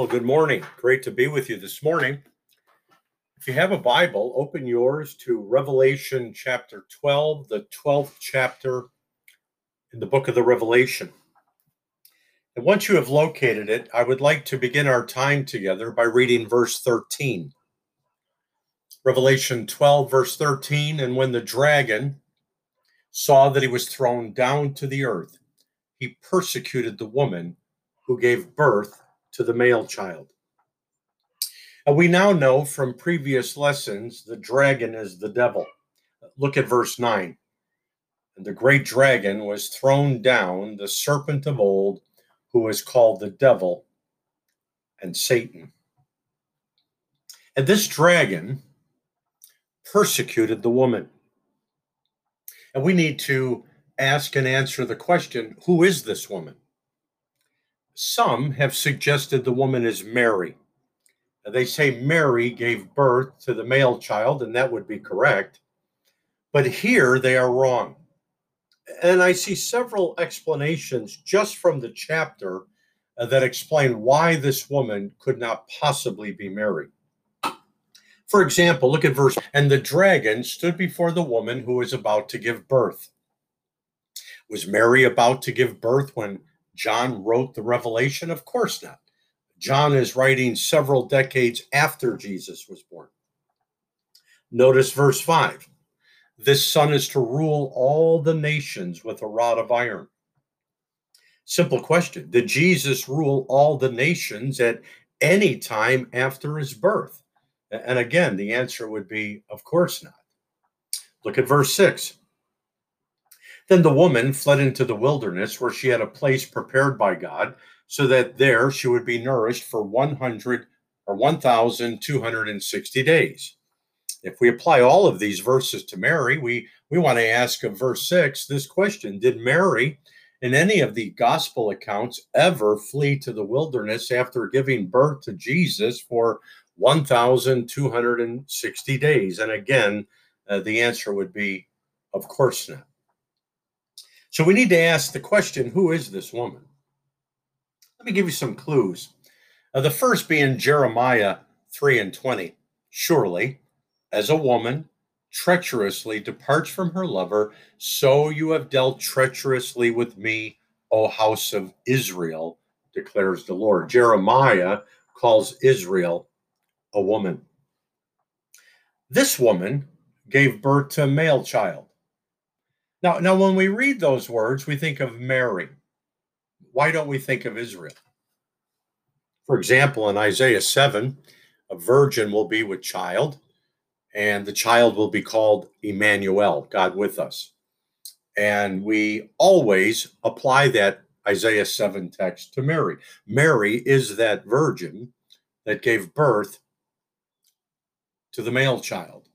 Well, good morning. Great to be with you this morning. If you have a Bible, open yours to Revelation chapter 12, the 12th chapter in the book of the Revelation. And once you have located it, I would like to begin our time together by reading verse 13. Revelation 12, verse 13. And when the dragon saw that he was thrown down to the earth, he persecuted the woman who gave birth to the male child. And we now know from previous lessons the dragon is the devil. Look at verse 9. And the great dragon was thrown down, the serpent of old, who is called the devil and Satan. And this dragon persecuted the woman. And we need to ask and answer the question who is this woman? Some have suggested the woman is Mary. They say Mary gave birth to the male child, and that would be correct. But here they are wrong. And I see several explanations just from the chapter uh, that explain why this woman could not possibly be Mary. For example, look at verse, and the dragon stood before the woman who was about to give birth. Was Mary about to give birth when John wrote the Revelation? Of course not. John is writing several decades after Jesus was born. Notice verse 5 This son is to rule all the nations with a rod of iron. Simple question Did Jesus rule all the nations at any time after his birth? And again, the answer would be, of course not. Look at verse 6. Then the woman fled into the wilderness where she had a place prepared by God, so that there she would be nourished for 100 or 1,260 days. If we apply all of these verses to Mary, we, we want to ask of verse 6 this question Did Mary, in any of the gospel accounts, ever flee to the wilderness after giving birth to Jesus for 1,260 days? And again, uh, the answer would be, of course not. So we need to ask the question who is this woman? Let me give you some clues. Uh, the first being Jeremiah 3 and 20. Surely, as a woman treacherously departs from her lover, so you have dealt treacherously with me, O house of Israel, declares the Lord. Jeremiah calls Israel a woman. This woman gave birth to a male child. Now, now, when we read those words, we think of Mary. Why don't we think of Israel? For example, in Isaiah 7, a virgin will be with child, and the child will be called Emmanuel, God with us. And we always apply that Isaiah 7 text to Mary. Mary is that virgin that gave birth to the male child.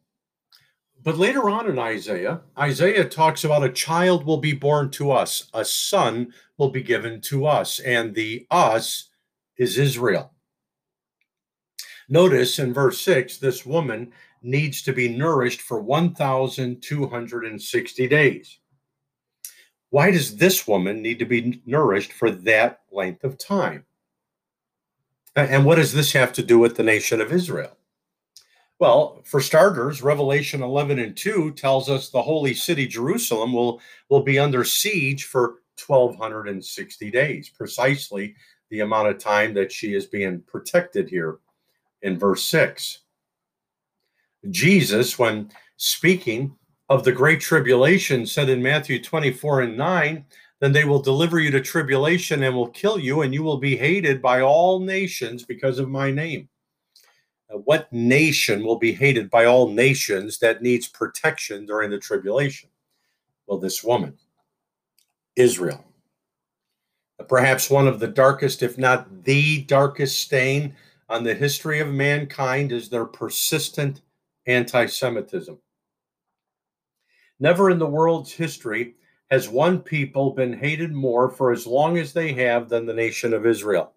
But later on in Isaiah, Isaiah talks about a child will be born to us, a son will be given to us, and the us is Israel. Notice in verse 6, this woman needs to be nourished for 1,260 days. Why does this woman need to be nourished for that length of time? And what does this have to do with the nation of Israel? Well, for starters, Revelation 11 and 2 tells us the holy city Jerusalem will, will be under siege for 1260 days, precisely the amount of time that she is being protected here in verse 6. Jesus, when speaking of the great tribulation, said in Matthew 24 and 9, then they will deliver you to tribulation and will kill you, and you will be hated by all nations because of my name. Uh, what nation will be hated by all nations that needs protection during the tribulation? Well, this woman, Israel. Uh, perhaps one of the darkest, if not the darkest stain on the history of mankind is their persistent anti Semitism. Never in the world's history has one people been hated more for as long as they have than the nation of Israel.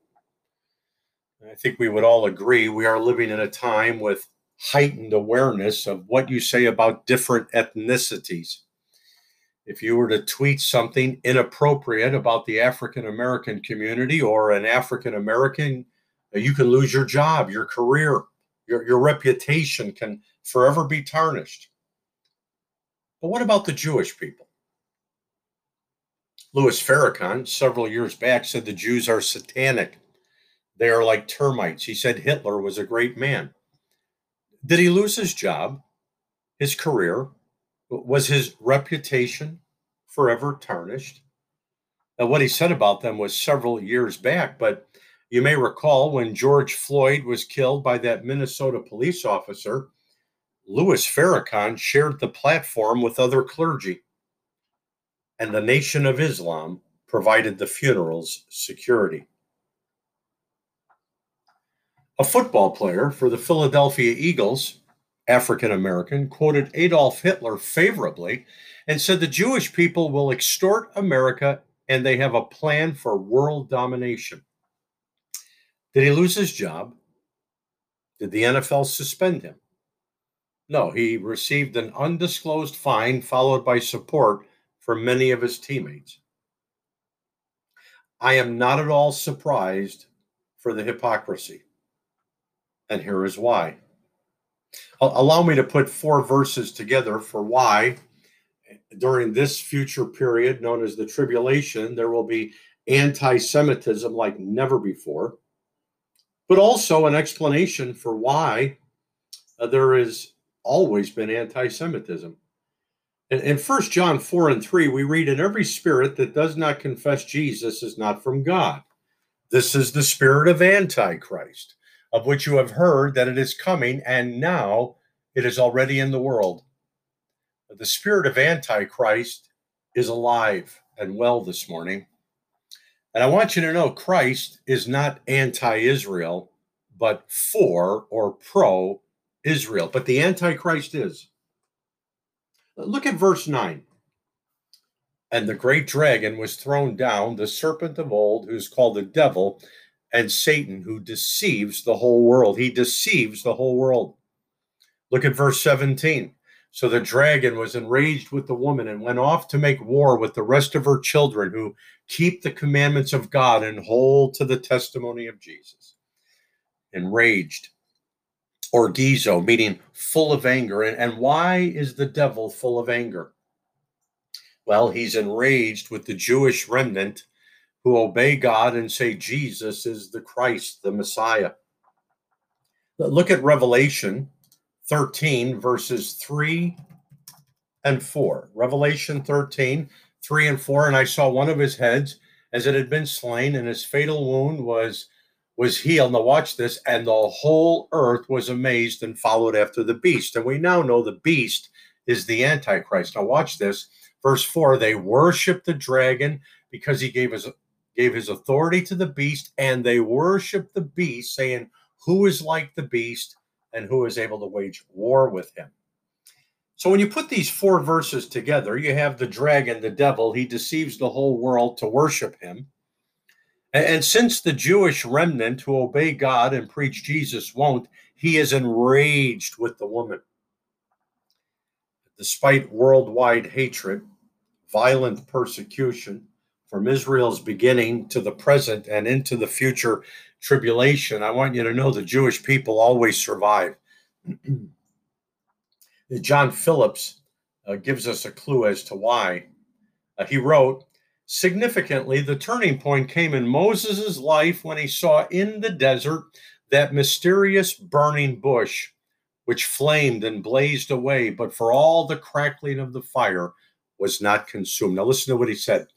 I think we would all agree we are living in a time with heightened awareness of what you say about different ethnicities. If you were to tweet something inappropriate about the African American community or an African American uh, You can lose your job, your career, your, your reputation can forever be tarnished. But what about the Jewish people? Louis Farrakhan, several years back, said the Jews are satanic. They are like termites. He said Hitler was a great man. Did he lose his job, his career? Was his reputation forever tarnished? Now, what he said about them was several years back, but you may recall when George Floyd was killed by that Minnesota police officer, Louis Farrakhan shared the platform with other clergy, and the Nation of Islam provided the funeral's security. A football player for the Philadelphia Eagles, African American, quoted Adolf Hitler favorably and said the Jewish people will extort America and they have a plan for world domination. Did he lose his job? Did the NFL suspend him? No, he received an undisclosed fine followed by support from many of his teammates. I am not at all surprised for the hypocrisy. And here is why. Allow me to put four verses together for why during this future period known as the tribulation, there will be anti Semitism like never before, but also an explanation for why uh, has always been anti Semitism. In, in 1 John 4 and 3, we read, In every spirit that does not confess Jesus is not from God. This is the spirit of Antichrist, of which you have heard that it is coming, and now it is already in the world. The spirit of Antichrist is alive and well this morning. And I want you to know Christ is not anti Israel, but for or pro Israel, but the Antichrist is. Look at verse 9. And the great dragon was thrown down, the serpent of old, who's called the devil and Satan, who deceives the whole world. He deceives the whole world. Look at verse 17. So the dragon was enraged with the woman and went off to make war with the rest of her children who keep the commandments of God and hold to the testimony of Jesus. Enraged or orgizo, meaning full of anger. And, and why is the devil full of anger? Well, he's enraged with the Jewish remnant who obey God and say Jesus is the Christ, the Messiah. Look at Revelation 13, verses 3 and 4. Revelation 13, 3 and 4. And I saw one of his heads as it had been slain, and his fatal wound was was healed. Now, watch this. And the whole earth was amazed and followed after the beast. And we now know the beast is the Antichrist. Now, watch this. Verse 4 they worshiped the dragon because he gave his, gave his authority to the beast, and they worshiped the beast, saying, Who is like the beast and who is able to wage war with him? So, when you put these four verses together, you have the dragon, the devil, he deceives the whole world to worship him. And since the Jewish remnant who obey God and preach Jesus won't, he is enraged with the woman. Despite worldwide hatred, violent persecution, from Israel's beginning to the present and into the future tribulation, I want you to know the Jewish people always survive. John Phillips uh, gives us a clue as to why. Uh, he wrote, Significantly, the turning point came in Moses' life when he saw in the desert that mysterious burning bush, which flamed and blazed away, but for all the crackling of the fire, was not consumed. Now, listen to what he said.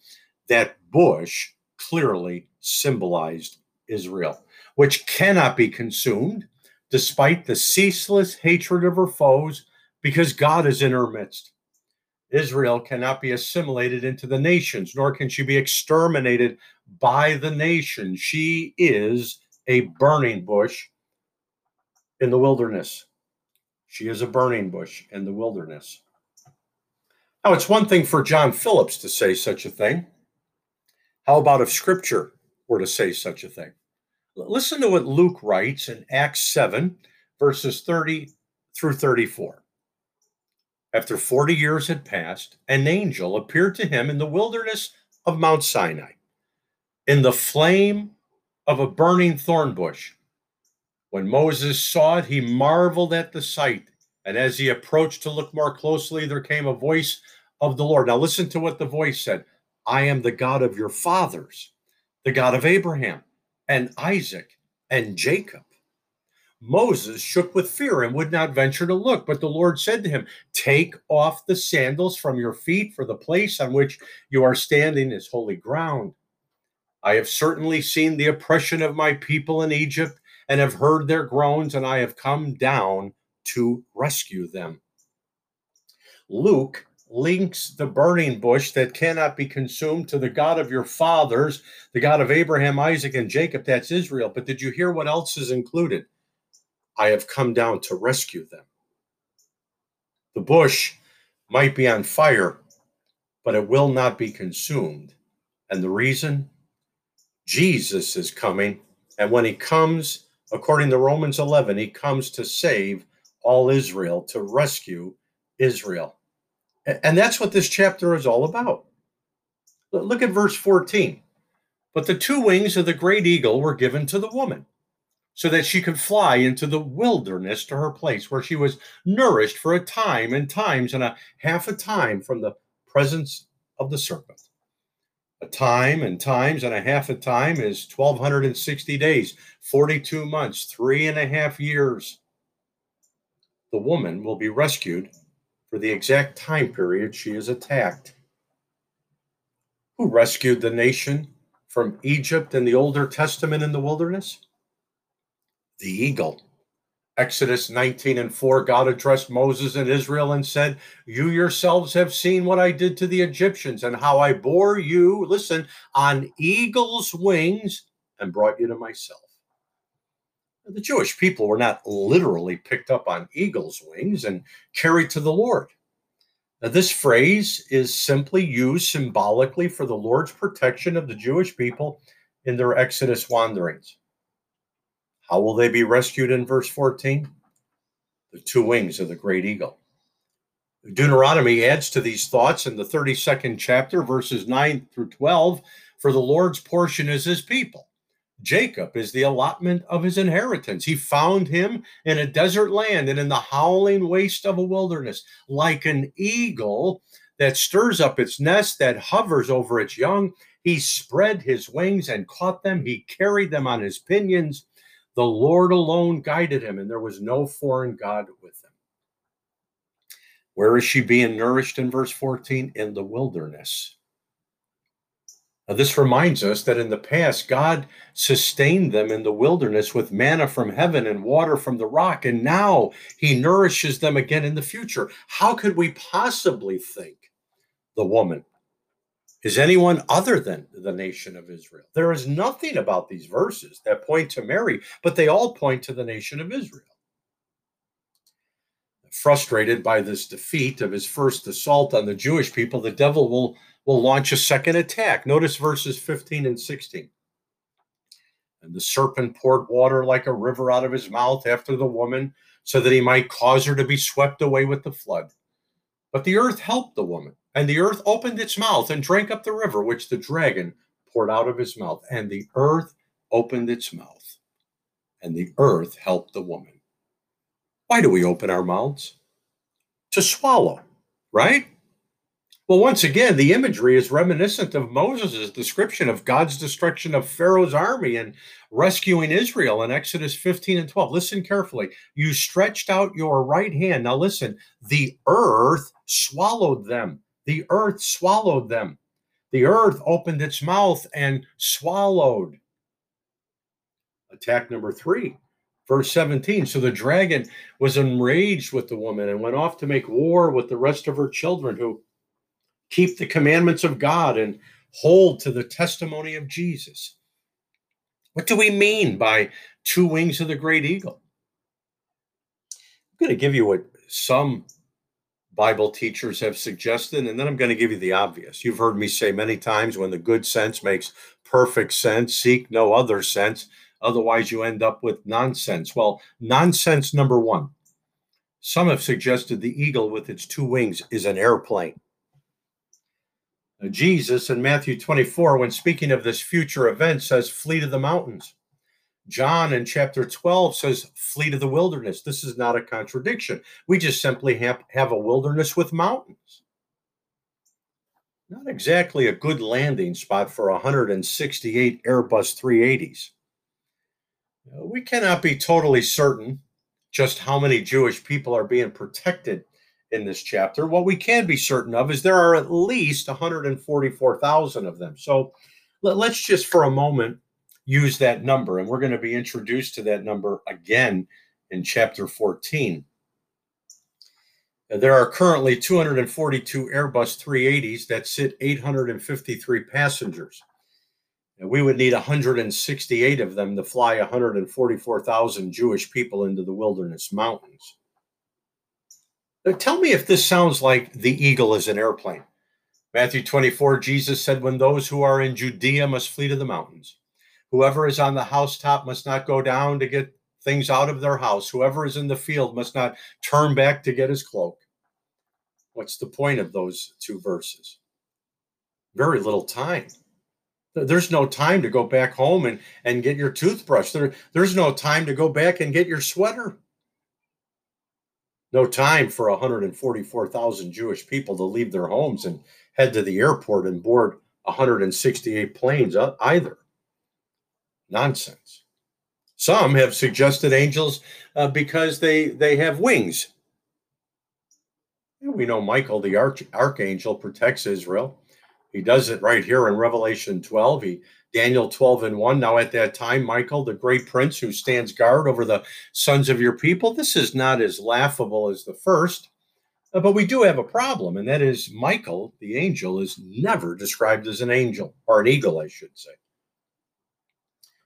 That bush clearly symbolized Israel, which cannot be consumed despite the ceaseless hatred of her foes, because God is in her midst. Israel cannot be assimilated into the nations, nor can she be exterminated by the nations. She is a burning bush in the wilderness. She is a burning bush in the wilderness. Now, it's one thing for John Phillips to say such a thing. How about if Scripture were to say such a thing? Listen to what Luke writes in Acts 7, verses 30 through 34. After 40 years had passed, an angel appeared to him in the wilderness of Mount Sinai, in the flame of a burning thorn bush. When Moses saw it, he marveled at the sight. And as he approached to look more closely, there came a voice of the Lord. Now, listen to what the voice said I am the God of your fathers, the God of Abraham and Isaac and Jacob. Moses shook with fear and would not venture to look. But the Lord said to him, Take off the sandals from your feet, for the place on which you are standing is holy ground. I have certainly seen the oppression of my people in Egypt and have heard their groans, and I have come down to rescue them. Luke links the burning bush that cannot be consumed to the God of your fathers, the God of Abraham, Isaac, and Jacob. That's Israel. But did you hear what else is included? I have come down to rescue them. The bush might be on fire, but it will not be consumed. And the reason? Jesus is coming. And when he comes, according to Romans 11, he comes to save all Israel, to rescue Israel. And that's what this chapter is all about. Look at verse 14. But the two wings of the great eagle were given to the woman so that she could fly into the wilderness to her place where she was nourished for a time and times and a half a time from the presence of the serpent. A time and times and a half a time is 1260 days, 42 months, three and a half years. The woman will be rescued for the exact time period she is attacked. Who rescued the nation from Egypt in the Older Testament in the wilderness? the eagle. Exodus 19 and 4, God addressed Moses and Israel and said, You yourselves have seen what I did to the Egyptians and how I bore you, listen, on eagle's wings and brought you to myself. The Jewish people were not literally picked up on eagle's wings and carried to the Lord. Now, this phrase is simply used symbolically for the Lord's protection of the Jewish people in their Exodus wanderings. How will they be rescued in verse 14? The two wings of the great eagle. Deuteronomy adds to these thoughts in the 32nd chapter, verses 9 through 12 For the Lord's portion is his people. Jacob is the allotment of his inheritance. He found him in a desert land and in the howling waste of a wilderness, like an eagle that stirs up its nest, that hovers over its young. He spread his wings and caught them. He carried them on his pinions. The Lord alone guided him, and there was no foreign God with him. Where is she being nourished in verse 14? In the wilderness. Now, this reminds us that in the past, God sustained them in the wilderness with manna from heaven and water from the rock, and now He nourishes them again in the future. How could we possibly think the woman is anyone other than the nation of Israel. There is nothing about these verses that point to Mary, but they all point to the nation of Israel. Frustrated by this defeat of his first assault on the Jewish people, the devil will, will launch a second attack. Notice verses 15 and 16. And the serpent poured water like a river out of his mouth after the woman, so that he might cause her to be swept away with the flood. But the earth helped the woman and the earth opened its mouth and drank up the river which the dragon poured out of his mouth. And the earth opened its mouth, and the earth helped the woman. Why do we open our mouths? To swallow, right? Well, once again, the imagery is reminiscent of Moses' description of God's destruction of Pharaoh's army and rescuing Israel in Exodus 15 and 12. Listen carefully. You stretched out your right hand. Now, listen, the earth swallowed them the earth swallowed them. The earth opened its mouth and swallowed. Attack number three, verse 17. So the dragon was enraged with the woman and went off to make war with the rest of her children who keep the commandments of God and hold to the testimony of Jesus. What do we mean by two wings of the great eagle? I'm going to give you what some Bible teachers have suggested. And then I'm going to give you the obvious. You've heard me say many times when the good sense makes perfect sense, seek no other sense. Otherwise, you end up with nonsense. Well, nonsense number one. Some have suggested the eagle with its two wings is an airplane. Now, Jesus in Matthew 24, when speaking of this future event, says, Flee to the mountains. John in chapter 12 says, Flee to the wilderness. This is not a contradiction. We just simply have, have a wilderness with mountains. Not exactly a good landing spot for 168 Airbus 380s. Uh, we cannot be totally certain just how many Jewish people are being protected in this chapter. What we can be certain of is there are at least 144,000 of them. So let's just for a moment use that number. And we're going to be introduced to that number again in chapter 14. There are currently 242 Airbus 380s that sit 853 passengers. And we would need 168 of them to fly 144,000 Jewish people into the wilderness mountains. Now, tell me if this sounds like the eagle is an airplane. Matthew 24, Jesus said, When those who are in Judea must flee to the mountains. Whoever is on the housetop must not go down to get things out of their house. Whoever is in the field must not turn back to get his cloak. What's the point of those two verses? Very little time. There's no time to go back home and, and get your toothbrush. There, there's no time to go back and get your sweater. No time for 144,000 Jewish people to leave their homes and head to the airport and board 168 planes either nonsense. Some have suggested angels uh, because they they have wings. We know Michael, the arch, archangel, protects Israel. He does it right here in Revelation 12. He Daniel 12 and 1. Now, at that time, Michael, the great prince who stands guard over the sons of your people, this is not as laughable as the first, uh, but we do have a problem, and that is Michael, the angel, is never described as an angel, or an eagle, I should say.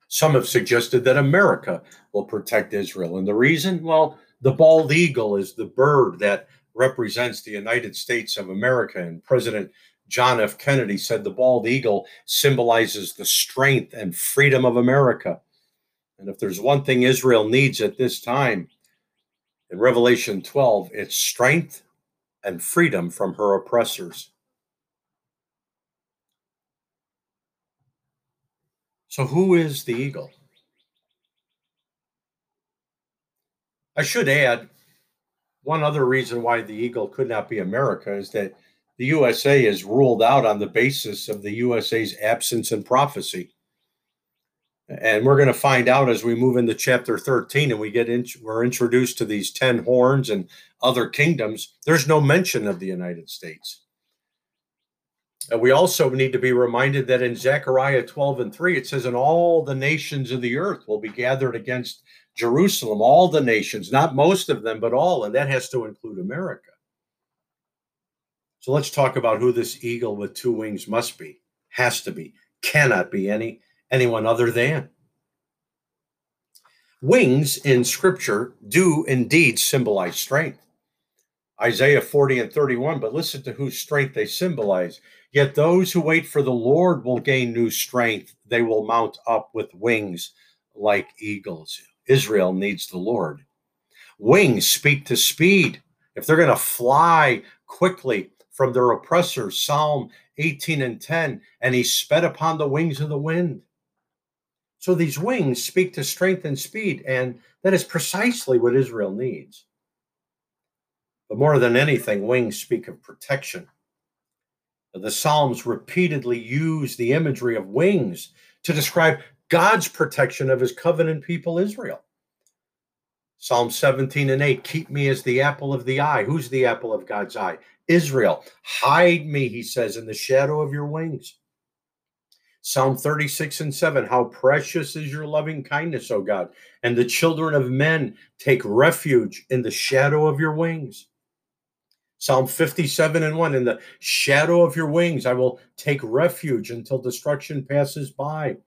Some have suggested that America will protect Israel. And the reason? Well, the bald eagle is the bird that represents the United States of America. And President John F. Kennedy said the bald eagle symbolizes the strength and freedom of America. And if there's one thing Israel needs at this time in Revelation 12, it's strength and freedom from her oppressors. So, who is the eagle? I should add one other reason why the eagle could not be America is that the USA is ruled out on the basis of the USA's absence in prophecy. And we're going to find out as we move into chapter 13 and we get in, we're introduced to these 10 horns and other kingdoms. There's no mention of the United States. And we also need to be reminded that in Zechariah 12 and 3, it says, And all the nations of the earth will be gathered against Jerusalem, all the nations, not most of them, but all. And that has to include America. So let's talk about who this eagle with two wings must be, has to be, cannot be any anyone other than. Wings in scripture do indeed symbolize strength. Isaiah 40 and 31, but listen to whose strength they symbolize. Yet those who wait for the Lord will gain new strength. They will mount up with wings like eagles. Israel needs the Lord. Wings speak to speed. If they're going to fly quickly from their oppressors, Psalm 18 and 10, and he sped upon the wings of the wind. So these wings speak to strength and speed, and that is precisely what Israel needs. But more than anything, wings speak of protection. The Psalms repeatedly use the imagery of wings to describe God's protection of his covenant people, Israel. Psalm 17 and 8 Keep me as the apple of the eye. Who's the apple of God's eye? Israel. Hide me, he says, in the shadow of your wings. Psalm 36 and 7 How precious is your loving kindness, O God, and the children of men take refuge in the shadow of your wings. Psalm 57 and 1 In the shadow of your wings, I will take refuge until destruction passes by.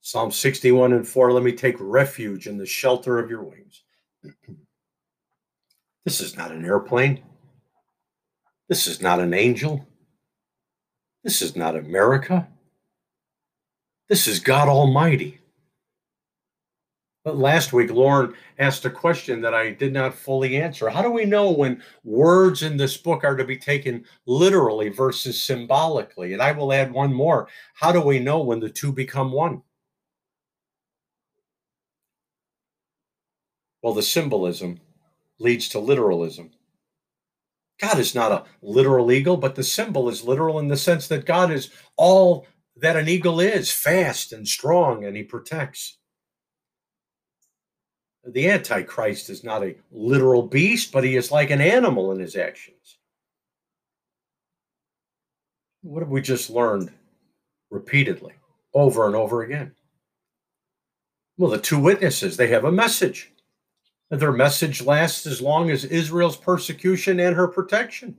Psalm 61 and 4 Let me take refuge in the shelter of your wings. this is not an airplane. This is not an angel. This is not America. This is God Almighty. But last week, Lauren asked a question that I did not fully answer. How do we know when words in this book are to be taken literally versus symbolically? And I will add one more. How do we know when the two become one? Well, the symbolism leads to literalism. God is not a literal eagle, but the symbol is literal in the sense that God is all that an eagle is fast and strong, and he protects. The Antichrist is not a literal beast, but he is like an animal in his actions. What have we just learned repeatedly, over and over again? Well, the two witnesses, they have a message. Their message lasts as long as Israel's persecution and her protection.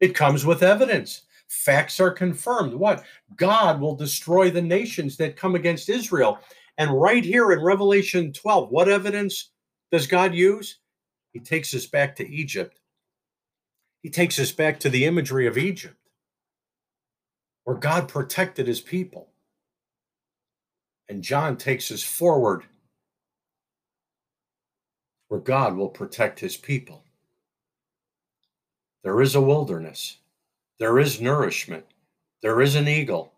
It comes with evidence. Facts are confirmed. What? God will destroy the nations that come against Israel. And right here in Revelation 12, what evidence does God use? He takes us back to Egypt. He takes us back to the imagery of Egypt, where God protected his people. And John takes us forward where God will protect his people. There is a wilderness, there is nourishment, there is an eagle.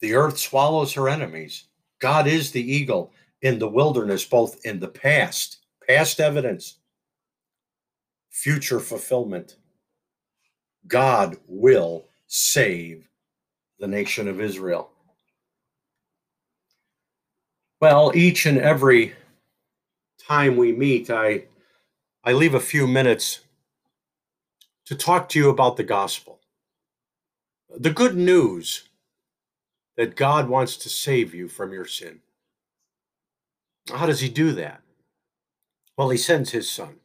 The earth swallows her enemies. God is the eagle in the wilderness, both in the past, past evidence, future fulfillment. God will save the nation of Israel. Well, each and every time we meet, I I leave a few minutes to talk to you about the gospel. The good news that God wants to save you from your sin. How does he do that? Well, he sends his son.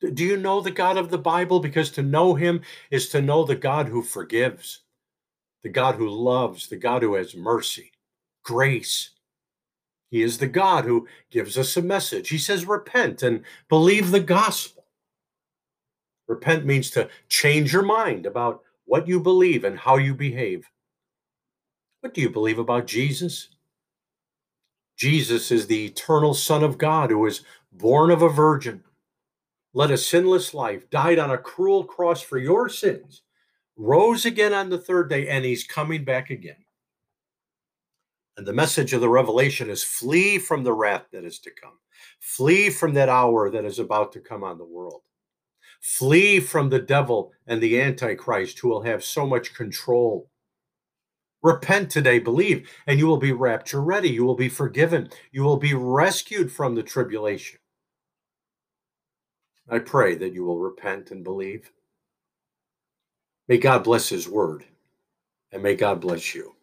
Do you know the God of the Bible? Because to know him is to know the God who forgives, the God who loves, the God who has mercy, grace, he is the God who gives us a message. He says, repent and believe the gospel. Repent means to change your mind about what you believe and how you behave. What do you believe about Jesus? Jesus is the eternal Son of God who was born of a virgin, led a sinless life, died on a cruel cross for your sins, rose again on the third day, and he's coming back again. And the message of the revelation is flee from the wrath that is to come. Flee from that hour that is about to come on the world. Flee from the devil and the Antichrist who will have so much control. Repent today, believe, and you will be rapture ready. You will be forgiven. You will be rescued from the tribulation. I pray that you will repent and believe. May God bless his word, and may God bless you.